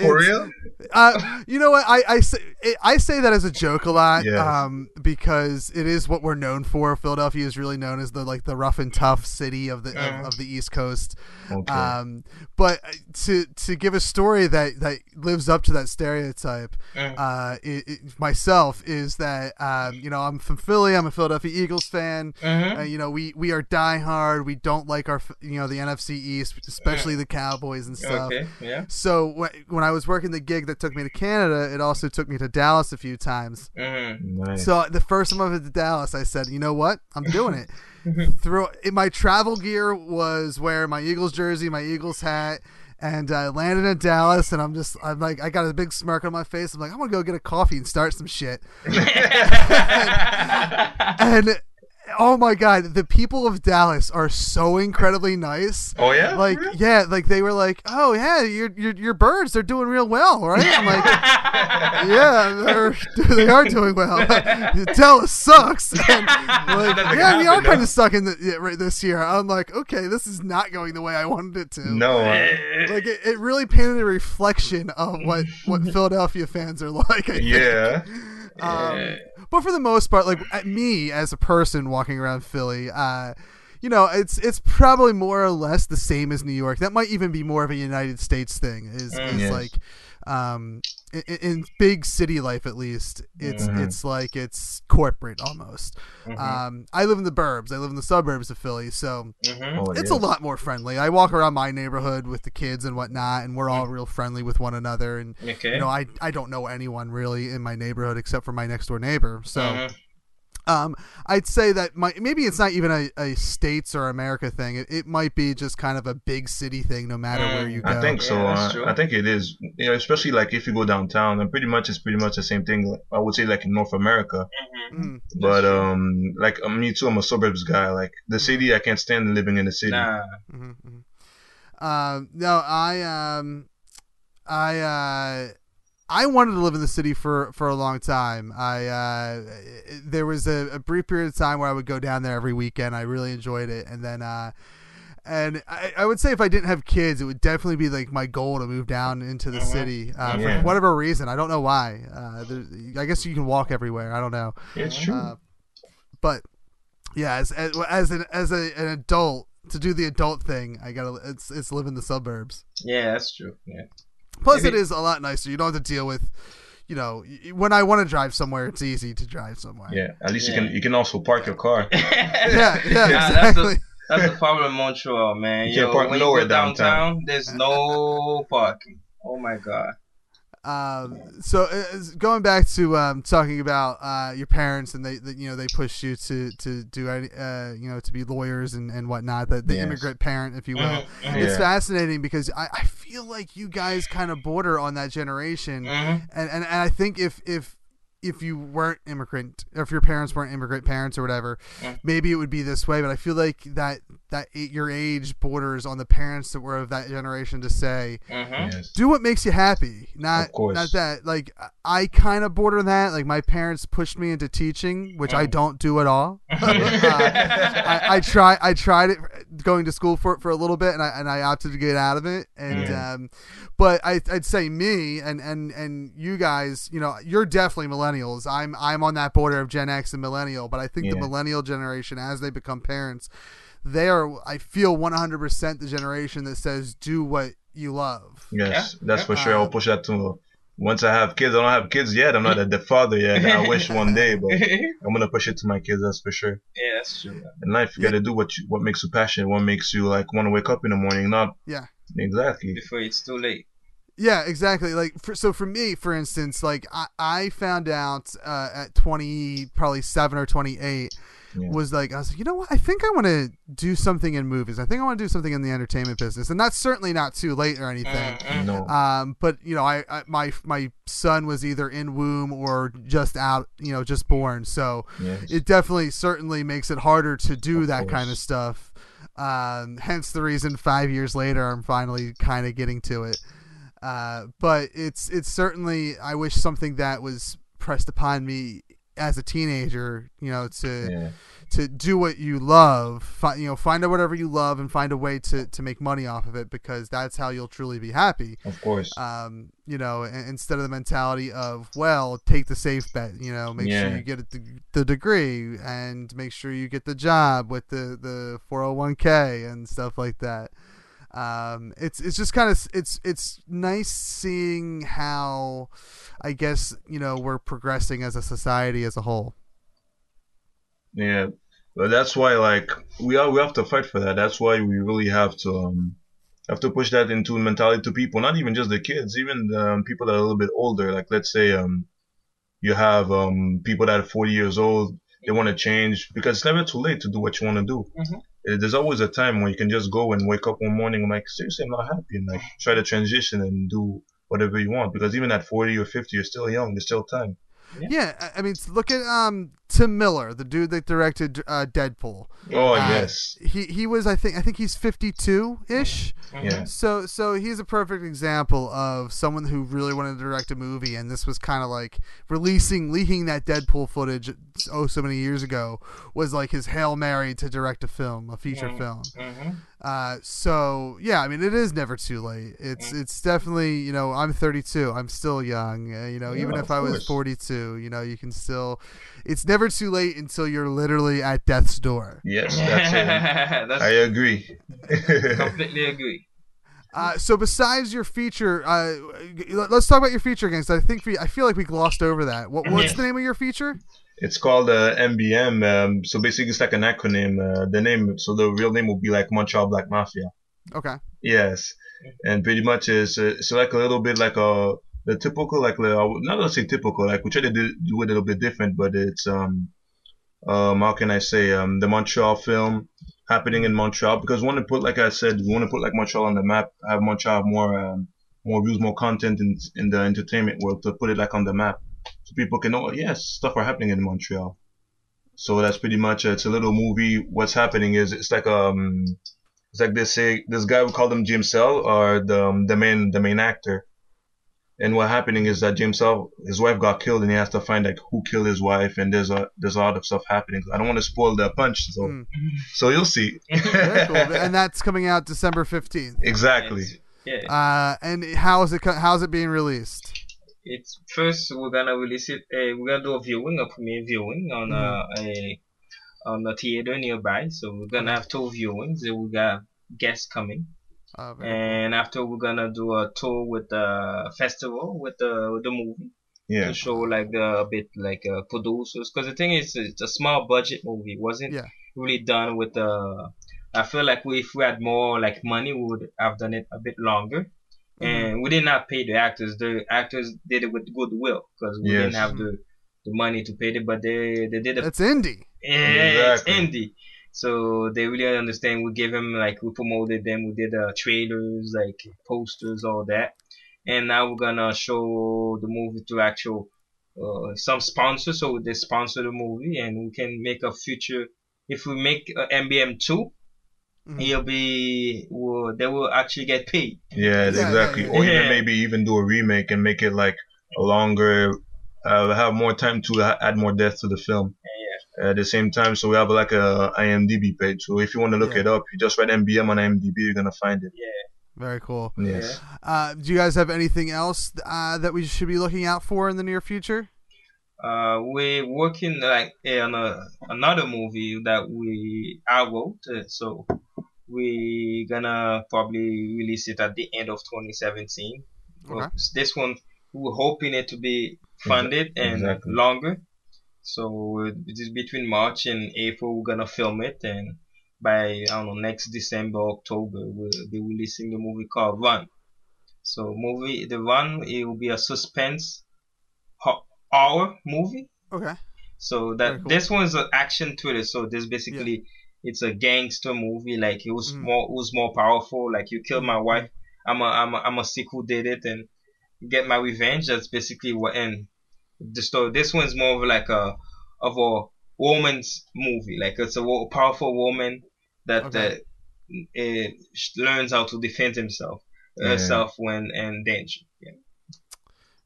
For real? uh, you know what? I, I say I say that as a joke a lot, Yes. um, because it is what we're known for. Philadelphia is really known as the like the rough and tough city of the Mhm. of, of the East Coast. Okay. Um, but to to give a story that that lives up to that stereotype, Mm. uh, it, it, myself is that um, you know I'm from Philly. I'm a Philadelphia Philadelphia Eagles fan. Mhm. Uh, you know, we we are diehard. We don't like our you know the NFC East, especially the Cowboys and stuff. Okay. Yeah. So wh- when I was working the gig that took me to Canada, it also took me to Dallas a few times. Mm-hmm. Nice. So the first time I went to Dallas, I said, you know what, I'm doing it. Through my travel gear was where my Eagles jersey, my Eagles hat, and I landed in Dallas. And I'm just, I'm like, I got a big smirk on my face. I'm like, I'm gonna go get a coffee and start some shit. and oh my god, the people of Dallas are so incredibly nice. oh yeah. Like yeah, like they were like, oh yeah, your your your birds they're doing real well, right? I'm like, yeah, they're they are doing well. Dallas sucks. And like, yeah, we are happen, kind of sucking the, yeah, right this year. I'm like, okay, this is not going the way I wanted it to. no. Like it, it really painted a reflection of what what Philadelphia fans are like. I think. Um, yeah. But for the most part, like at me as a person walking around Philly, uh, you know, it's it's probably more or less the same as New York. That might even be more of a United States thing. Is, Mm. is Yes. like, um, in, in big city life at least, it's Mhm. it's like it's corporate almost. Mm-hmm. Um, I live in the burbs. I live in the suburbs of Philly, so Mm-hmm. Oh, it's yes. a lot more friendly. I walk around my neighborhood with the kids and whatnot, and we're all real friendly with one another. And Okay. you know, I I don't know anyone really in my neighborhood except for my next door neighbor. So, Mhm. Um, I'd say that my maybe it's not even a, a states or America thing. It, it might be just kind of a big city thing, no matter where you go. I think so. Yeah, that's uh. I think it is. You know, especially like if you go downtown, and pretty much it's pretty much the same thing. I would say like in North America, Mm. but um, like uh, me too. I'm a suburbs guy. Like the city, I can't stand living in the city. Nah. Mhm, mhm. Um, no, I um, I uh, I wanted to live in the city for for a long time. I uh, there was a, a brief period of time where I would go down there every weekend. I really enjoyed it, and then uh, and I, I would say if I didn't have kids, it would definitely be like my goal to move down into the city uh, Yeah. for whatever reason. I don't know why. Uh, I guess you can walk everywhere. I don't know. It's true. Uh, but yeah, as as, as an as a, an adult to do the adult thing, I gotta it's it's live in the suburbs. Yeah, that's true. Yeah. Plus, it is a lot nicer. You don't have to deal with, you know, when I want to drive somewhere, it's easy to drive somewhere. yeah. At least you can you can also park your car. yeah, yeah, Yeah, that's exactly. the- That's the problem in Montreal, man. You can't Yo, park when you nowhere go downtown, downtown. there's no parking. Oh my god. Um, so uh, going back to um, talking about uh, your parents and they, they you know they pushed you to to do uh, you know to be lawyers and, and whatnot the, the Yes. immigrant parent if you will Mhm, mhm. it's Yeah. fascinating because I, I feel like you guys kind of border on that generation Mhm. and, and and I think if if if you weren't immigrant or if your parents weren't immigrant parents or whatever Yeah. maybe it would be this way but I feel like that that eight, your age borders on the parents that were of that generation to say Mhm. yes. do what makes you happy not Of not that like i kind of border that like my parents pushed me into teaching which i Mm. don't do at all Uh, I, I try i tried it going to school for it for a little bit and i and i opted to get out of it and Yeah. um but I, i'd say me and and and you guys you know you're definitely millennials i'm i'm on that border of gen x and millennial but i think the millennial generation as they become parents they are i feel 100% the generation that says do what you love Yes, Yeah, that's yeah. for sure. I'll push that to. Once I have kids, I don't have kids yet. I'm not a the father yet. I wish one day, but I'm gonna push it to my kids. That's for sure. yeah, that's true. In life, you gotta do what you, what makes you passionate. What makes you like want to wake up in the morning. Not Yeah. exactly. Before it's too late. Yeah, exactly. Like, for, so for me, for instance, like I, I found out uh, at twenty, probably seven or twenty eight, Yeah. was like I was like, you know what? I think I want to do something in movies. I think I want to do something in the entertainment business, and that's certainly not too late or anything. Mhm. No. Um, but you know, I, I my my son was either in womb or just out, you know, just born. So Yes. it definitely certainly makes it harder to do Of that kind of stuff. Um, hence the reason five years later I'm finally kind of getting to it. Uh, but it's it's certainly I wish something that was pressed upon me as a teenager, you know, to yeah. to do what you love, fi- you know, find out whatever you love and find a way to to make money off of it because that's how you'll truly be happy Of course. um, you know, in- instead of the mentality of, well, take the safe bet, you know, make sure you get the, the degree and make sure you get the job with the, the 401k and stuff like that. Um, it's, it's just kind of, it's, it's nice seeing how, I guess, you know, we're progressing as a society as a whole. Yeah, but that's why like we are we have to fight for that. That's why we really have to um have to push that into mentality to people, not even just the kids, even um, people that are a little bit older. Like let's say um you have um people that are 40 years old, they want to change because it's never too late to do what you want to do. Mhm. Uh, There's always a time when you can just go and wake up one morning and like seriously I'm not happy and like try to transition and do whatever you want because even at 40 or 50 you're still young. There's still time. Yeah, I- I mean, look at um Tim Miller, the dude that directed uh, Deadpool. Oh Uh, yes, He he was I think I think he's 52 ish. yeah. So so he's a perfect example of someone who really wanted to direct a movie, and this was kind of like releasing leaking that Deadpool footage oh so many years ago was like his hail mary to direct a film, a feature film. hmm Uh, so yeah, I mean it is never too late. It's it's definitely you know I'm 32, I'm still young. Uh, you know even if of I was 42, you know you can still. It's never too late until you're literally at death's door. Yes, that's it. That's I agree. completely agree. Uh, so besides your feature, uh, let- let's talk about your feature again. 'cause I think we, I feel like we glossed over that. What, what's Yeah. the name of your feature? It's called uh, MBM. Um, so basically, it's like an acronym. Uh, the name, so the real name will be like Montreal Black Mafia. Okay. Yes, and pretty much is uh, it's like a little bit like a the typical like not let's say typical like we try to do, do it a little bit different, but it's um um how can I say um the Montreal film happening in Montreal because we want to put like I said we want to put like Montreal on the map, have Montreal have more um, more views, more content in in the entertainment world to put it like on the map so people can know yes stuff are happening in Montreal. So that's pretty much. It's a little movie. What's happening is it's like um it's like they say this guy we call him James Cell or the um, the main the main actor. And what happening is that James Cell his wife got killed and he has to find like who killed his wife and there's a there's a lot of stuff happening. I don't want to spoil the punch, so Mm. so you'll see. Cool. and that's coming out December 15th. exactly. Yeah. Uh, and how is it co- how's it being released? It's first we're gonna release it. Uh, we're gonna do a viewing, a premiere viewing on uh, a on a theater nearby. So we're gonna have two viewings. Then we got guests coming, Uh, very and after we're gonna do a tour with the festival with the with the movie Yeah. to show like the, a bit like uh, producers. Because the thing is, it's a small budget movie. It wasn't Yeah. really done with the. I feel like we, if we had more like money, we would have done it a bit longer. Mm-hmm. And we did not pay the actors. The actors did it with goodwill because we Yes. didn't have the, the money to pay them. But they they did it. It's indie. Yeah, Exactly. it's indie. So they really understand. We gave them like we promoted them. We did uh, trailers, like posters, all that. And now we're gonna show the movie to actual uh, some sponsors. So they sponsor the movie, and we can make a future. If we make uh, MBM 2 Mhm. it'll be will they will actually get paid. Yeah, Yeah, exactly. yeah, Or yeah. even maybe even do a remake and make it like a longer, uh, have more time to ha- add more depth to the film. At the same time, so we have like a IMDb page. So if you want to look Yeah. it up, you just write MBM on IMDb, you're gonna find it. Yeah. Very cool. Yes. Uh, do you guys have anything else uh, that we should be looking out for in the near future? Uh, we're working like on a, another movie that we I wrote. Uh, so we gonna probably release it at the end of 2017. Okay. This one we're hoping it to be funded and Exactly. longer. So it is between March and April we're gonna film it, and by I don't know next December October we'll be releasing the movie called Run. So movie the Run it will be a suspense ho- horror movie. Okay. So that cool. this one's an action thriller. So this basically it's a gangster movie. Like it was Mhm. more was more powerful. Like you killed my wife. I'm a I'm a I'm a sick who did it and get my revenge. That's basically what and the story. This one's more of like a of a woman's movie. Like it's a powerful woman that Okay. uh, uh, learns how to defend himself Yeah. herself when in danger. Yeah.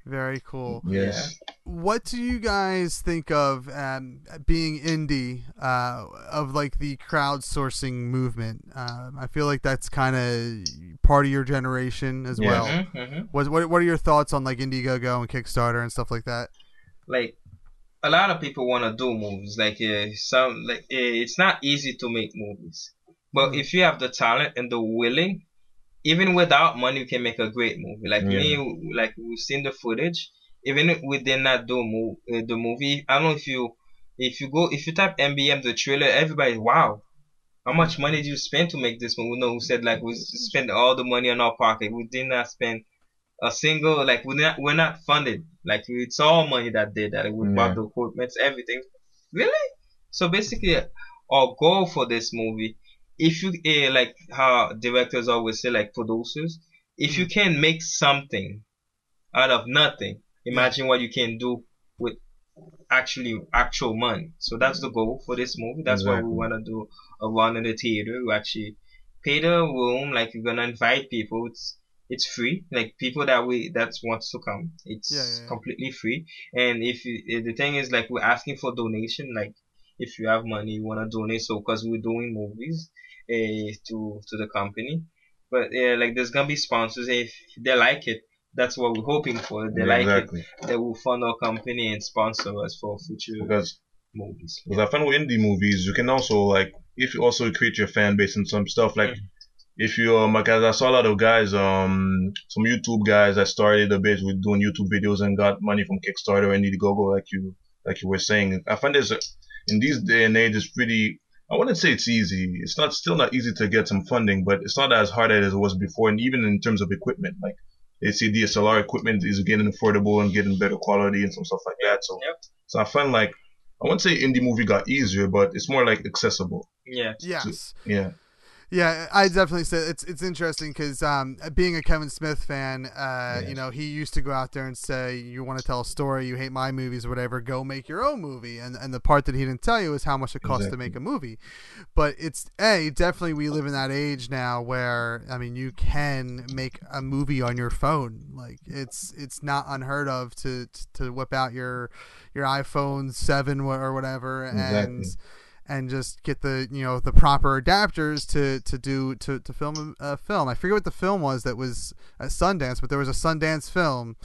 Very cool. Yes. What do you guys think of um, being indie uh, of like the crowdsourcing movement? Um, I feel like that's kind of part of your generation as Yeah. well. Mhm, mhm. What, what what are your thoughts on like Indiegogo and Kickstarter and stuff like that? like a lot of people want to do movies like uh, some like uh, it's not easy to make movies but Mhm. if you have the talent and the willing even without money you can make a great movie like me like we've seen the footage even if we did not do mo- uh, the movie i don't know if you If you go, if you type MBM the trailer, everybody, wow, how much money did you spend to make this movie? No, who said like we spent all the money in our pocket. We did not spend a single like we're not we're not funded. Like it's all money that did that. We bought Yeah. the equipment, everything. Really? So basically, our goal for this movie, if you eh, like how directors always say, like producers, if you can make something out of nothing, imagine what you can do with actually actual money. So that's the goal for this movie. That's why we want to do a run in the theater. We actually pay the room, like we're gonna invite people. It's it's free, like people that we that wants to come. It's Yeah, yeah, yeah. completely free. And if you, eh, the thing is, like we're asking for donation, like if you have money, you wanna donate, so because we're doing movies, to to the company. But yeah, like there's gonna be sponsors. If they like it, that's what we're hoping for. They Yeah, like exactly. it, they will fund our company and sponsor us for future Because movies. Because I find with indie movies, you can also like if you also create your fan base and some stuff like if you um like I saw a lot of guys um some YouTube guys that started a bit with doing YouTube videos and got money from Kickstarter and Indiegogo like you like you were saying. I find there's a, in these day and age it's pretty I wouldn't say it's easy. It's not still not easy to get some funding, but it's not as hard as it was before. And even in terms of equipment, like they see DSLR equipment is getting affordable and getting better quality and some stuff like that. So Yep. so I find like I wouldn't say indie movie got easier, but it's more like accessible. Yeah. Yes. Yeah. Yeah, I definitely say it's it's interesting because um, being a Kevin Smith fan, uh, you know, he used to go out there and say, "You want to tell a story, you hate my movies, or whatever, go make your own movie." And and the part that he didn't tell you is how much it costs to make a movie. But it's a definitely we live in that age now where I mean, you can make a movie on your phone. Like it's it's not unheard of to to whip out your your iPhone seven or whatever Exactly. and just get the you know the proper adapters to to do to to film a, film. I forget what the film was that was at Sundance, but there was a Sundance film.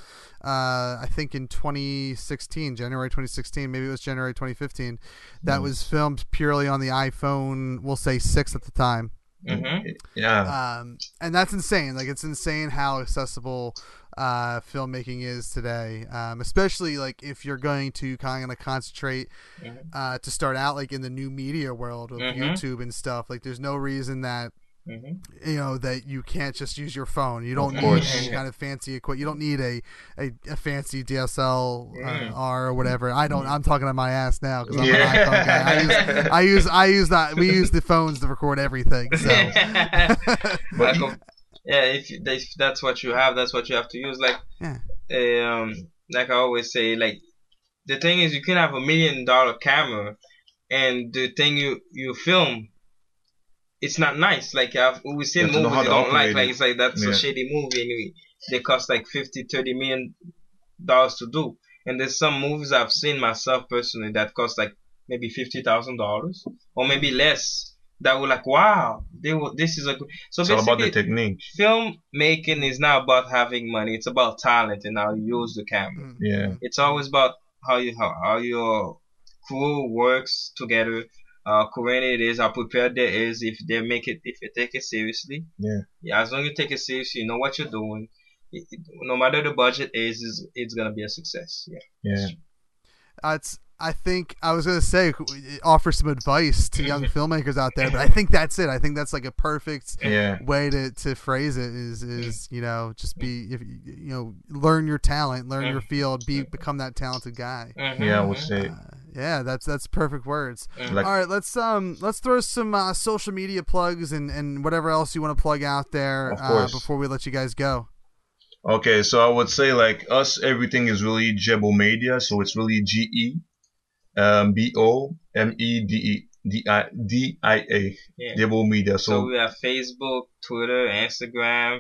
Uh, I think in 2016, January 2016, maybe it was January 2015, that was filmed purely on the iPhone. We'll say six at the time. Mm-hmm. Yeah. Um, and that's insane. Like it's insane how accessible uh, filmmaking is today. Um, especially like if you're going to kind of concentrate Mhm. uh, to start out like in the new media world of Mhm. YouTube and stuff. Like there's no reason that Mm-hmm. you know that you can't just use your phone. You don't need any kind of fancy equipment. You don't need a, a, a fancy DSL Mm. uh, R or whatever. I don't. I'm talking on my ass now because I'm Yeah. an iPhone guy. I use I use I use that. We use the phones to record everything. So. Um, yeah, if, if that's what you have, that's what you have to use. Like, Yeah. um, like I always say, like the thing is, you can have a million dollar camera, and the thing you you film, it's not nice. Like I've, we seen You have to know movies how you don't like. operate Like it's like that's Yeah. a shady movie, and they cost like 50, 30 million dollars to do. And there's some movies I've seen myself personally that cost like maybe fifty thousand dollars or maybe less. That were like, wow, they were. This is a good. So It's all about the basically, technique. filmmaking is not about having money. It's about talent and how you use the camera. Yeah. It's always about how you how, how your crew works together, how coordinated it is, how prepared they is. If they make it, if you take it seriously. Yeah. Yeah. As long as you take it seriously, you know what you're doing. It, it- no matter the budget is, is it's gonna be a success. Yeah. Yeah. Uh, it's I think I was gonna say offer some advice to young filmmakers out there, but I think that's it. I think that's like a perfect Yeah. way to, to phrase it is is you know just be if you you know learn your talent, learn your field, be become that talented guy. Mhm, Yeah, I would mhm. say. Yeah, that's that's perfect words. Like, All right, let's um let's throw some uh, social media plugs and, and whatever else you want to plug out there uh, before we let you guys go. Okay, so I would say like us, everything is really Gebo Media, so it's really G E um, B O M E D E D I D I A Yeah. Gebo Media. So So we have Facebook, Twitter, Instagram,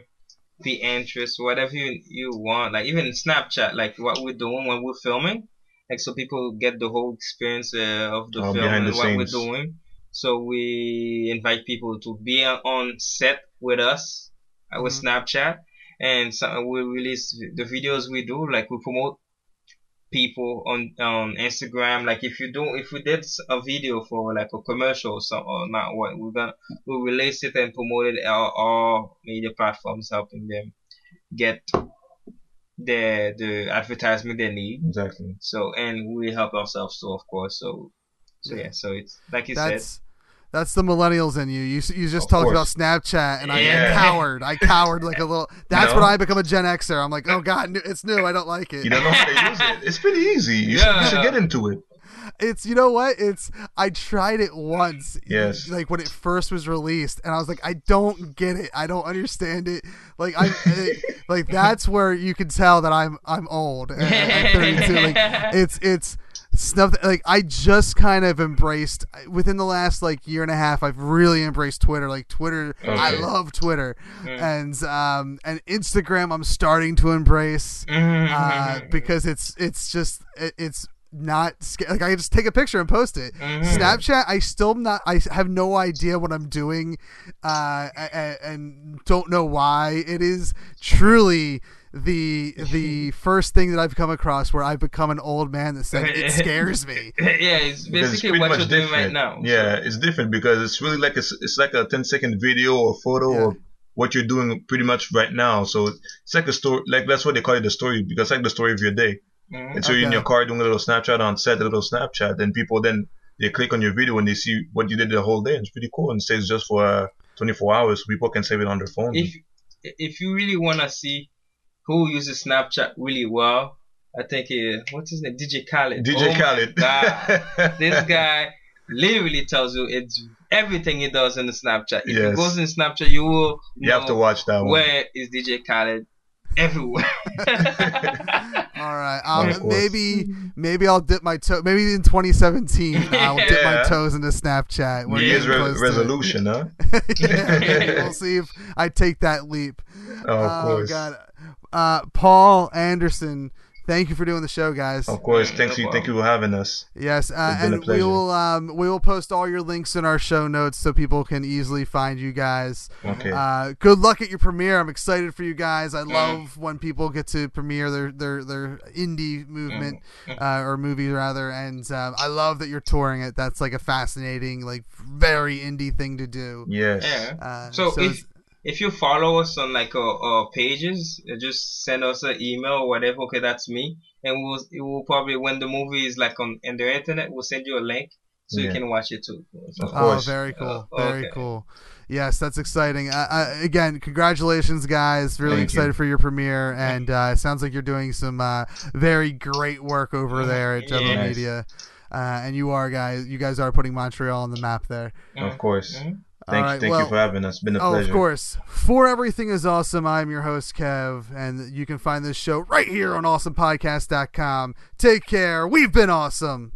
Pinterest, whatever you, you want. Like even Snapchat, like what we're doing when we're filming, like so people get the whole experience uh, of the Oh, film and the what we're doing. So we invite people to be on- on set with us uh, with Mhm. Snapchat, and so we release the videos we do. Like we promote people on on Instagram. Like if you do, if we did a video for like a commercial or something, or not what we're gonna we release it and promote it on all media platforms, helping them get the the advertisement they need. exactly. So and we help ourselves too, of course. So So Yeah. yeah, so it's like you That's that's the millennials in you. You you just Of talked about. Snapchat, and I Yeah. cowered. I cowered like a little. That's know? when I become a Gen Xer. I'm like, oh god, it's new. I don't like it. You don't know how to use it. It's pretty easy. You, should, you should get into it. It's you know what? It's I tried it once. Yes. Like when it first was released, and I was like, I don't get it. I don't understand it. Like I like that's where you can tell that I'm I'm old. and I'm 32. Like it's it's stuff that, like I just kind of embraced within the last like year and a half. I've really embraced Twitter. Like Twitter, I love Twitter, and um and Instagram. I'm starting to embrace uh, because it's it's just it, it's not sca- like I just take a picture and post it. Snapchat, I still not I have no idea what I'm doing, uh, and, and don't know why. It is truly the the first thing that I've come across where I've become an old man that said it scares me. yeah, it's basically pretty what you're doing different. right now. Yeah, it's different because it's really like a, s- it's like a 10 second video or photo Yeah. of what you're doing pretty much right now. So it's like a story, like that's what they call it the story because it's like the story of your day. Mhm. And so you're in your car doing a little Snapchat on set, a little Snapchat, and people then they click on your video and they see what you did the whole day. It's pretty cool and it stays just for uh, 24 hours. So people can save it on their phone. if if you really wanna see who uses Snapchat really well, I think uh, what's his name, DJ Khaled. DJ Oh Khaled. God. this guy literally tells you it's everything he does in the Snapchat. If Yes. he goes in Snapchat, you will you have to watch that one. where is DJ Khaled everywhere. All right, um, Of maybe maybe I'll dip my toe. Maybe in 2017 I'll dip my Yeah. toes into Snapchat. New Year's re- close to resolution, huh? yeah, we'll see if I take that leap. Oh, of oh course. God, uh, Paul Anderson, thank you for doing the show, guys. Of course. Mm, Thanks no you. Thank you for having us. Yes, uh, It's been a and we will um, we will post all your links in our show notes so people can easily find you guys. Okay. Uh, good luck at your premiere. I'm excited for you guys. Mm. I love when people get to premiere their their, their indie movement Mm. uh, or movie rather, and um, I love that you're touring it. That's like a fascinating, like very indie thing to do. yes. yeah. Uh, So, so if it's- if you follow us on like our, our pages, uh, just send us an email or whatever. Okay, that's me, and we'll it will probably when the movie is like on in the internet, we'll send you a link so you can watch it too. So, Of Oh, very cool. Uh, very okay. cool. Yes, that's exciting. Uh, uh, again, congratulations, guys. Really Thank excited you. for your premiere. And uh, it sounds like you're doing some uh, very great work over there at General Yes. Media. Uh, and you are, guys. You guys are putting Montreal on the map there. Of course. Mhm. Thank, right, thank well- you for having us. It's been a Oh, pleasure. of course. For Everything is Awesome, I'm your host, Kev. And you can find this show right here on awesomepodcast.com. Take care. We've been awesome.